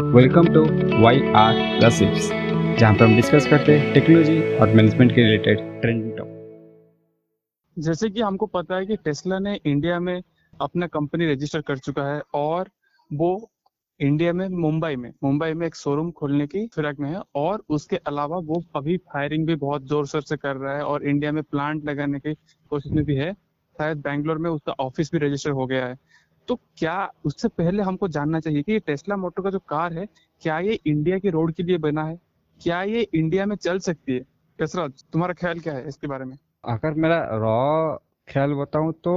Welcome to Y R gossips जहाँ पर हम डिस्कस करते हैं टेक्नोलॉजी और मैनेजमेंट के रिलेटेड ट्रेंडिंग टॉपिक जैसे कि हमको पता है कि टेस्ला ने इंडिया में अपना कंपनी रजिस्टर कर चुका है और वो इंडिया में मुंबई में मुंबई में एक शोरूम खोलने की फिराक में है और उसके अलावा वो अभी फायरिंग भी बहुत ज़ोर शोर से कर रहा है और इंडिया में प्लांट लगाने की कोशिश में भी है। शायद बैंगलोर में उसका ऑफ़िस भी रजिस्टर हो गया है। तो क्या उससे पहले हमको जानना चाहिए कि टेस्ला मोटर का जो कार है, क्या ये इंडिया के रोड के लिए बना है? क्या ये इंडिया में चल सकती है? कसरत तुम्हारा ख्याल क्या है इसके बारे में? अगर मेरा रॉ ख्याल बताऊँ तो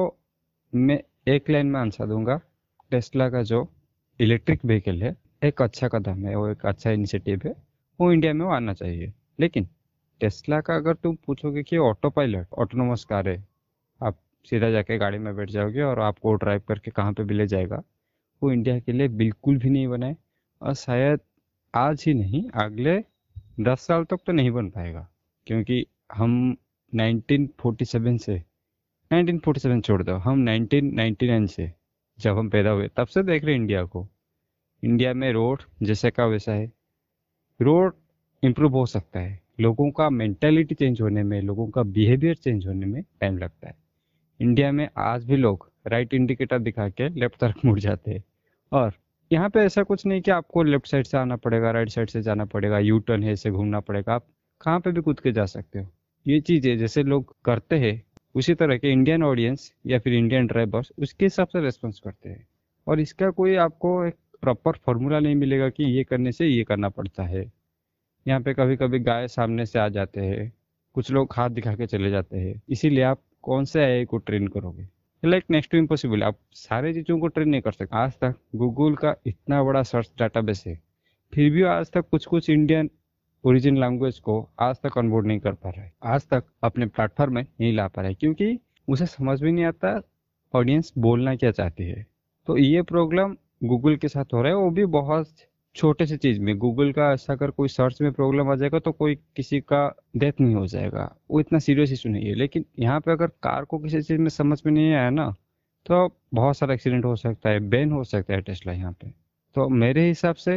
मैं एक लाइन में आंसर दूँगा। टेस्ला का जो इलेक्ट्रिक व्हीकल है, एक अच्छा कदम है, वो एक अच्छा इनिशिएटिव है, वो इंडिया में वो आना चाहिए। लेकिन टेस्ला का अगर तुम पूछोगे कि ऑटो पायलट ऑटोनोमस कार है सीधा जाके गाड़ी में बैठ जाओगे और आपको ड्राइव करके कहाँ पे भी ले जाएगा। वो इंडिया के लिए बिल्कुल भी नहीं बनाए और शायद आज ही नहीं, अगले दस साल तक तो नहीं बन पाएगा। क्योंकि हम 1947 से 1947 छोड़ दो, हम 1999 से जब हम पैदा हुए, तब से देख रहे इंडिया को। इंडिया में रोड जैसे का वैसा है। रोड इम्प्रूव हो सकता है। लोगों का मेंटेलिटी चेंज होने में, लोगों का बिहेवियर चेंज होने में टाइम लगता है। इंडिया में आज भी लोग राइट इंडिकेटर दिखा के लेफ़्ट तरफ़ मुड़ जाते हैं। और यहाँ पे ऐसा कुछ नहीं कि आपको लेफ़्ट साइड से आना पड़ेगा राइट साइड से जाना पड़ेगा यू टर्न है ऐसे घूमना पड़ेगा। आप कहाँ पे भी कूद के जा सकते हो। ये चीज़ें जैसे लोग करते हैं, उसी तरह के इंडियन ऑडियंस या फिर इंडियन ड्राइवर्स उसके हिसाब से रेस्पॉन्स करते हैं। और इसका कोई आपको एक प्रॉपर फॉर्मूला नहीं मिलेगा कि ये करने से ये करना पड़ता है। यहाँ पे कभी कभी गाय सामने से आ जाते हैं, कुछ लोग हाथ दिखा के चले जाते हैं। इसीलिए आप कौन से आई को ट्रेन करोगे? लाइक नेक्स्ट टू इम्पॉसिबल आप सारे चीज़ों को ट्रेन नहीं कर सकते। आज तक गूगल का इतना बड़ा सर्च डाटाबेस है। फिर भी आज तक कुछ कुछ इंडियन ओरिजिन लैंग्वेज को आज तक कन्वर्ट नहीं कर पा रहा है। आज तक अपने प्लेटफॉर्म में नहीं ला पा रहा है, क्योंकि उसे समझ भी नहीं आता ऑडियंस बोलना क्या चाहती है। तो ये प्रॉब्लम गूगल के साथ हो रहा है, वो भी बहुत छोटे से चीज़ में गूगल का ऐसा अगर कोई सर्च में प्रॉब्लम आ जाएगा तो कोई किसी का डेथ नहीं हो जाएगा। वो इतना सीरियस इशू नहीं है, लेकिन यहाँ पे अगर कार को किसी चीज़ में समझ में नहीं आया ना तो बहुत सारा एक्सीडेंट हो सकता है बैन हो सकता है टेस्ला यहाँ पे। तो मेरे हिसाब से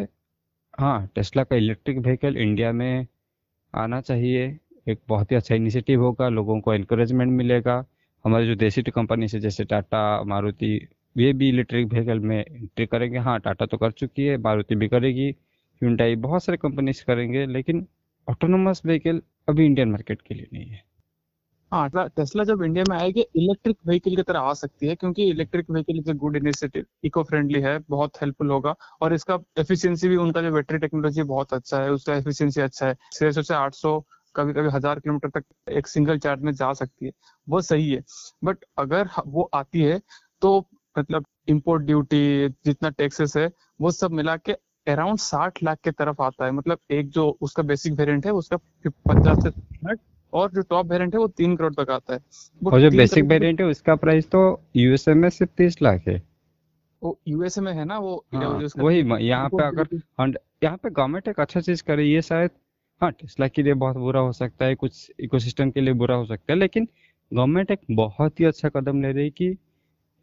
हाँ टेस्ला का इलेक्ट्रिक व्हीकल इंडिया में आना चाहिए। एक बहुत ही अच्छा इनिशिएटिव होगा, लोगों को इनक्रेजमेंट मिलेगा। हमारे जो देसी कंपनी से, जैसे टाटा मारुति ये भी इलेक्ट्रिक व्हीकल में एंट्री करेंगे। हाँ टाटा तो कर चुकी है, मारुति भी करेगी, hyundai बहुत सारे कंपनीज़ करेंगे, लेकिन ऑटोनोमस व्हीकल अभी इंडियन मार्केट के लिए नहीं है। हाँ टेस्ला जब इंडिया में आएगी इलेक्ट्रिक व्हीकल की तरह आ सकती है, क्योंकि electric vehicle is a good initiative eco friendly है, बहुत हेल्पफुल होगा, और इसका एफिशिएंसी भी, उनका जो बैटरी टेक्नोलॉजी बहुत अच्छा है, उसका एफिशिएंसी अच्छा है। छह सौ से आठ सौ कभी कभी हज़ार किलोमीटर तक एक सिंगल चार्ज में जा सकती है, वो सही है। बट अगर वो आती है तो मतलब इम्पोर्ट ड्यूटी जितना टैक्सेस है वो सब मिला के अराउंड साठ लाख के तरफ़ आता है। मतलब एक जो उसका बेसिक वेरिएंट है उसका पचास से साठ और जो टॉप वेरिएंट है वो तीन करोड़ तक आता है। और जो बेसिक वेरिएंट है उसका प्राइस तो यूएसए में सिर्फ़ तीस लाख है। वो यूएसए में है ना वो हाँ, वही यहाँ पे अगर यहाँ पे गवर्नमेंट एक अच्छा चीज़ करे ये शायद हाँ टेस्ला के लिए बहुत बुरा हो सकता है कुछ इकोसिस्टम के लिए बुरा हो सकता है लेकिन गवर्नमेंट एक बहुत ही अच्छा कदम ले रही है कि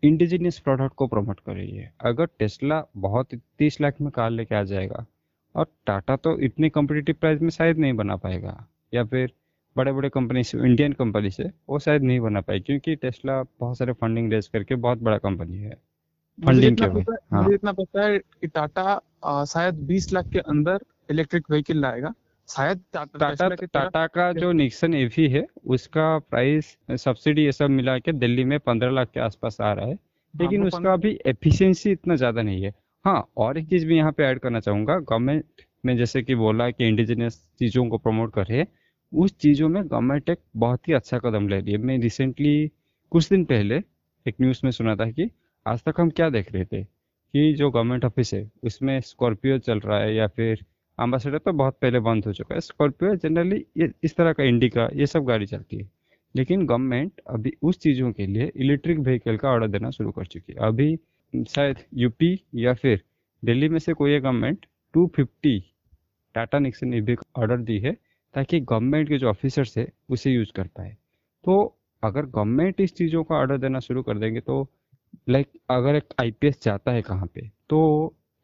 इंडिजिनियस प्रोडक्ट को प्रमोट कर रही है अगर टेस्ला बहुत तीस लाख में कार लेके आ जाएगा और टाटा तो इतने कम्पिटिटिव प्राइस में शायद नहीं बना पाएगा या फिर बड़े बड़े कंपनी से इंडियन कंपनी से वो शायद नहीं बना पाए क्योंकि टेस्ला बहुत सारे फंडिंग रेज करके बहुत बड़ा कंपनी है। फंडिंग के मुझे हाँ। इतना पता है कि टाटा शायद 20 लाख के अंदर इलेक्ट्रिक व्हीकल लाएगा। शायद टाटा टाटा का जो निक्सन एवी है उसका प्राइस सब्सिडी ये सब मिला के दिल्ली में पंद्रह लाख के आसपास आ रहा है। हाँ, लेकिन उसका अभी एफिशिएंसी इतना ज़्यादा नहीं है। हाँ और एक चीज़ भी यहाँ पे ऐड करना चाहूँगा। गवर्नमेंट में जैसे कि बोला कि इंडिजिनियस चीज़ों को प्रमोट कर रहे हैं उस चीज़ों में गवर्नमेंट एक बहुत ही अच्छा कदम ले रही है। मैं रिसेंटली कुछ दिन पहले एक न्यूज़ में सुना था कि आज तक हम क्या देख रहे थे कि जो गवर्नमेंट ऑफ़िस है उसमें स्कॉर्पियो चल रहा है या फिर एम्बासडर तो बहुत पहले बंद हो चुका है। स्कॉर्पियो जनरली ये इस तरह का इंडिका ये सब गाड़ी चलती है। लेकिन गवर्नमेंट अभी उस चीज़ों के लिए इलेक्ट्रिक व्हीकल का ऑर्डर देना शुरू कर चुकी है। अभी शायद यूपी या फिर दिल्ली में से कोई गवर्नमेंट 250 टाटा निक्सन ईवी का ऑर्डर दी है ताकि गवर्नमेंट के जो ऑफिसर्स है, उसे यूज़ कर पाए। तो अगर गवर्नमेंट इस चीज़ों का ऑर्डर देना शुरू कर देंगे तो लाइक अगर एक आईपीएस जाता है कहाँ पे तो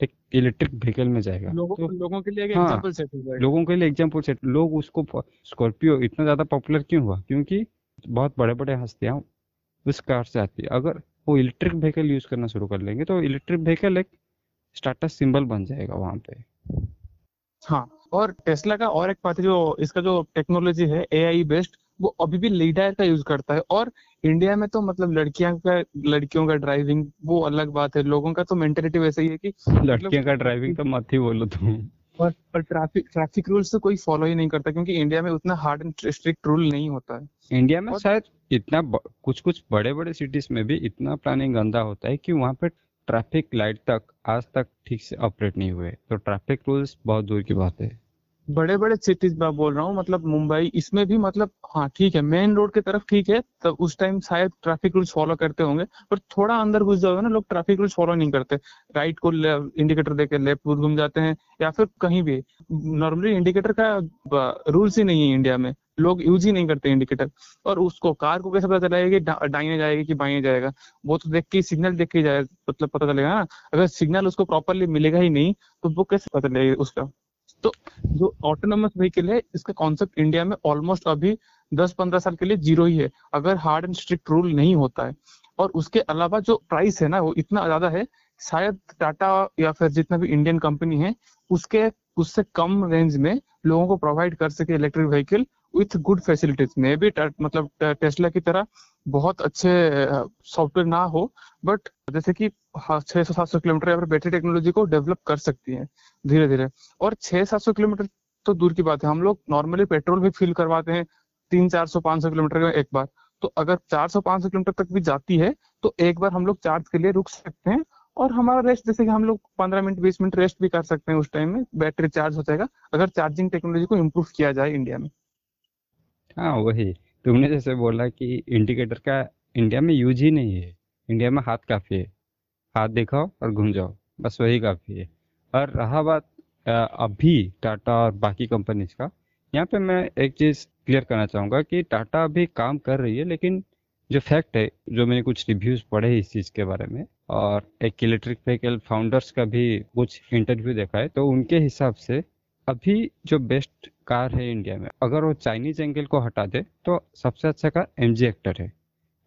एक इलेक्ट्रिक व्हीकल में जाएगा। लोगों तो लोगों के लिए हाँ एग्जांपल सेट हो जाएगा। लोगों के लिए एग्ज़ाम्पल सेट लोग उसको स्कॉर्पियो इतना ज़्यादा पॉपुलर क्यों हुआ? क्योंकि बहुत बड़े बड़े हस्तियाँ उस कार से आती है। अगर वो इलेक्ट्रिक व्हीकल यूज़ करना शुरू कर लेंगे तो इलेक्ट्रिक व्हीकल एक स्टाटस सिंबल बन जाएगा वहाँ पे। हाँ और टेस्ला का और एक बात है जो इसका जो टेक्नोलॉजी है एआई बेस्ड वो अभी भी लीडायर का यूज़ करता है। और इंडिया में तो मतलब लड़कियाँ का लड़कियों का ड्राइविंग वो अलग बात है। लोगों का तो मेंटेलिटी वैसे ही है कि मतलब लड़कियों का ड्राइविंग तो मत ही बोलो तुम। और, और ट्रैफ़िक ट्रैफ़िक रूल्स तो कोई फॉलो ही नहीं करता क्योंकि इंडिया में उतना हार्ड एंड स्ट्रिक्ट रूल नहीं होता है। इंडिया में और शायद इतना ब, कुछ कुछ बड़े बड़े सिटीज़ में भी इतना प्लानिंग गंदा होता है कि वहाँ पे ट्रैफ़िक लाइट तक आज तक ठीक से ऑपरेट नहीं हुए। तो ट्रैफ़िक रूल्स बहुत दूर की बात है। बड़े बड़े सिटीज़ में बोल रहा हूँ मतलब मुंबई, इसमें भी मतलब हाँ ठीक है मेन रोड की तरफ़ ठीक है तब उस टाइम शायद ट्रैफ़िक रूल्स फॉलो करते होंगे, पर थोड़ा अंदर घुस जाओगे ना, लोग ट्रैफ़िक रूल्स फॉलो नहीं करते। राइट को इंडिकेटर देके लेफ़्ट घूम जाते हैं, या फिर कहीं भी। नॉर्मली इंडिकेटर का रूल्स ही नहीं है इंडिया में, लोग यूज़ ही नहीं करते इंडिकेटर और उसको कार को कैसे पता चलेगा कि डा- दाहिने जाएगा कि बाएँ जाएगा? वो तो देख के सिग्नल देख के जाए मतलब पता चलेगा ना। अगर सिग्नल उसको प्रॉपरली मिलेगा ही नहीं तो वो कैसे पता चलेगा उसका? तो जो ऑटोनोमस व्हीकल है, इसका कॉन्सेप्ट इंडिया में ऑलमोस्ट अभी 10-15 साल के लिए ज़ीरो ही है। अगर हार्ड एंड स्ट्रिक्ट रूल नहीं होता है, और उसके अलावा जो प्राइस है ना, वो इतना ज़्यादा है, शायद टाटा या फिर जितना भी इंडियन कंपनी है, उसके, उससे कम रेंज में लोगों को प्रोवाइड कर सके electric vehicle with good facilities में भी मतलब टेस्ला की तरह बहुत अच्छे सॉफ्टवेयर ना हो बट जैसे कि छह सौ सात सौ किलोमीटर फिर बैटरी टेक्नोलॉजी को डेवलप कर सकती है धीरे धीरे और छह सात सौ किलोमीटर तो दूर की बात है। हम लोग नॉर्मली पेट्रोल भी फिल करवाते हैं तीन चार सौ पाँच सौ किलोमीटर में एक बार। तो अगर चार सौ पाँच सौ किलोमीटर तक भी जाती है तो एक बार हम लोग चार्ज के लिए रुक सकते हैं और हमारा रेस्ट जैसे कि हम लोग पंद्रह मिनट, बीस मिनट रेस्ट भी कर सकते हैं उस टाइम में बैटरी चार्ज हो जाएगा, अगर चार्जिंग टेक्नोलॉजी को इम्प्रूव किया जाए इंडिया में। हाँ वही। तुमने जैसे बोला कि इंडिकेटर का इंडिया में यूज़ ही नहीं है। इंडिया में हाथ काफ़ी है। हाथ दिखाओ और घूम जाओ। बस वही काफ़ी है। और रहा बात अभी टाटा और बाकी कंपनीज़ का यहाँ पे मैं एक चीज़ क्लियर करना चाहूँगा कि टाटा अभी काम कर रही है लेकिन जो फैक्ट है जो मैंने कुछ रिव्यूज़ पढ़े हैं इस चीज़ के बारे में और एक इलेक्ट्रिक व्हीकल फाउंडर्स का भी कुछ इंटरव्यू देखा है तो उनके हिसाब से अभी जो बेस्ट कार है इंडिया में, अगर वो चाइनीज़ एंगल को हटा दे तो सबसे अच्छा कार एम जी एक्टर है।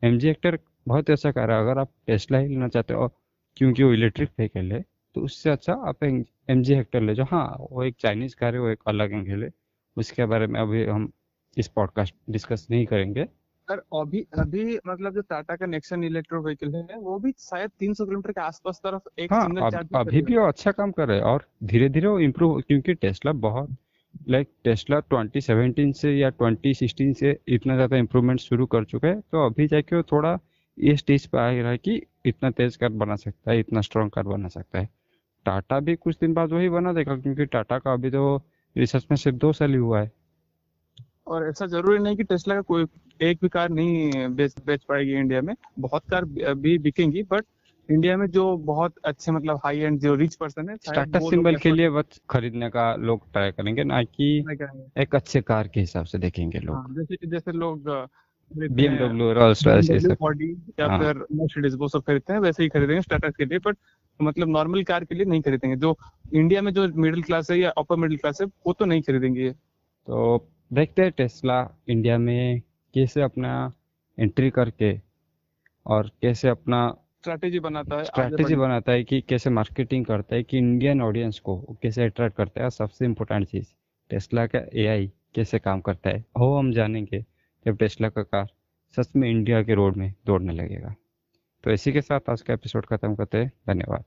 एम जी एक्टर बहुत अच्छा कार है। अगर आप टेस्ला ही लेना चाहते हो, क्योंकि वो इलेक्ट्रिक व्हीकल है तो उससे अच्छा आप एम जी हेक्टर ले जाओ। हाँ वो एक चाइनीज़ कार है, वो एक अलग एंगल है। उसके बारे में अभी हम इस पॉडकास्ट डिस्कस नहीं करेंगे। पर अभी अभी मतलब जो टाटा का नेक्सन इलेक्ट्रो व्हीकल है वो भी शायद 300 किलोमीटर के आसपास तरफ़ एक हाँ सिंगल चार्ज अभी भी वो अच्छा काम कर रहे हैं और धीरे धीरे वो इम्प्रूव क्योंकि टेस्ला बहुत लाइक टेस्ला 2017 से या 2016 से इतना ज़्यादा इम्प्रूवमेंट शुरू कर चुका है तो अभी जाके वो थोड़ा ये स्टेज पे आ रहा है कि इतना तेज कार बना सकता है इतना स्ट्रॉन्ग कार बना सकता है। टाटा भी कुछ दिन बाद वही बना देगा क्योंकि टाटा का अभी तो रिसर्च में सिर्फ़ दो साल ही हुआ है। और ऐसा ज़रूरी नहीं कि टेस्ला का कोई एक भी कार नहीं बेच बेच पाएगी इंडिया में। बहुत कार भी बिकेंगी बट इंडिया में जो बहुत अच्छे मतलब हाई एंड जो रिच पर्सन है स्टाटस सिंबल के लिए बस खरीदने का लोग ट्राई करेंगे ना कि एक अच्छे कार के हिसाब से देखेंगे लोग। हाँ जैसे जैसे लोग बीएमडब्ल्यू रॉल्स रॉयस ये सब। या हाँ। फिर मर्सिडीज वो सब खरीदते हैं वैसे ही खरीदेंगे स्टाटस के लिए बट मतलब नॉर्मल कार के लिए नहीं खरीदेंगे। जो इंडिया में जो मिडिल क्लास है या अपर मिडिल क्लास है वो तो नहीं खरीदेंगे। तो देखते हैं टेस्ला इंडिया में कैसे अपना एंट्री करके और कैसे अपना स्ट्रैटेजी बनाता है स्ट्रैटेजी बनाता है कि कैसे मार्केटिंग करता है कि इंडियन ऑडियंस को कैसे अट्रैक्ट करता है। और सबसे इम्पोर्टेंट चीज़ टेस्ला का एआई कैसे काम करता है वो हम जानेंगे जब टेस्ला का कार सच में इंडिया के रोड में दौड़ने लगेगा। तो इसी के साथ आज का एपिसोड खत्म करते हैं। धन्यवाद।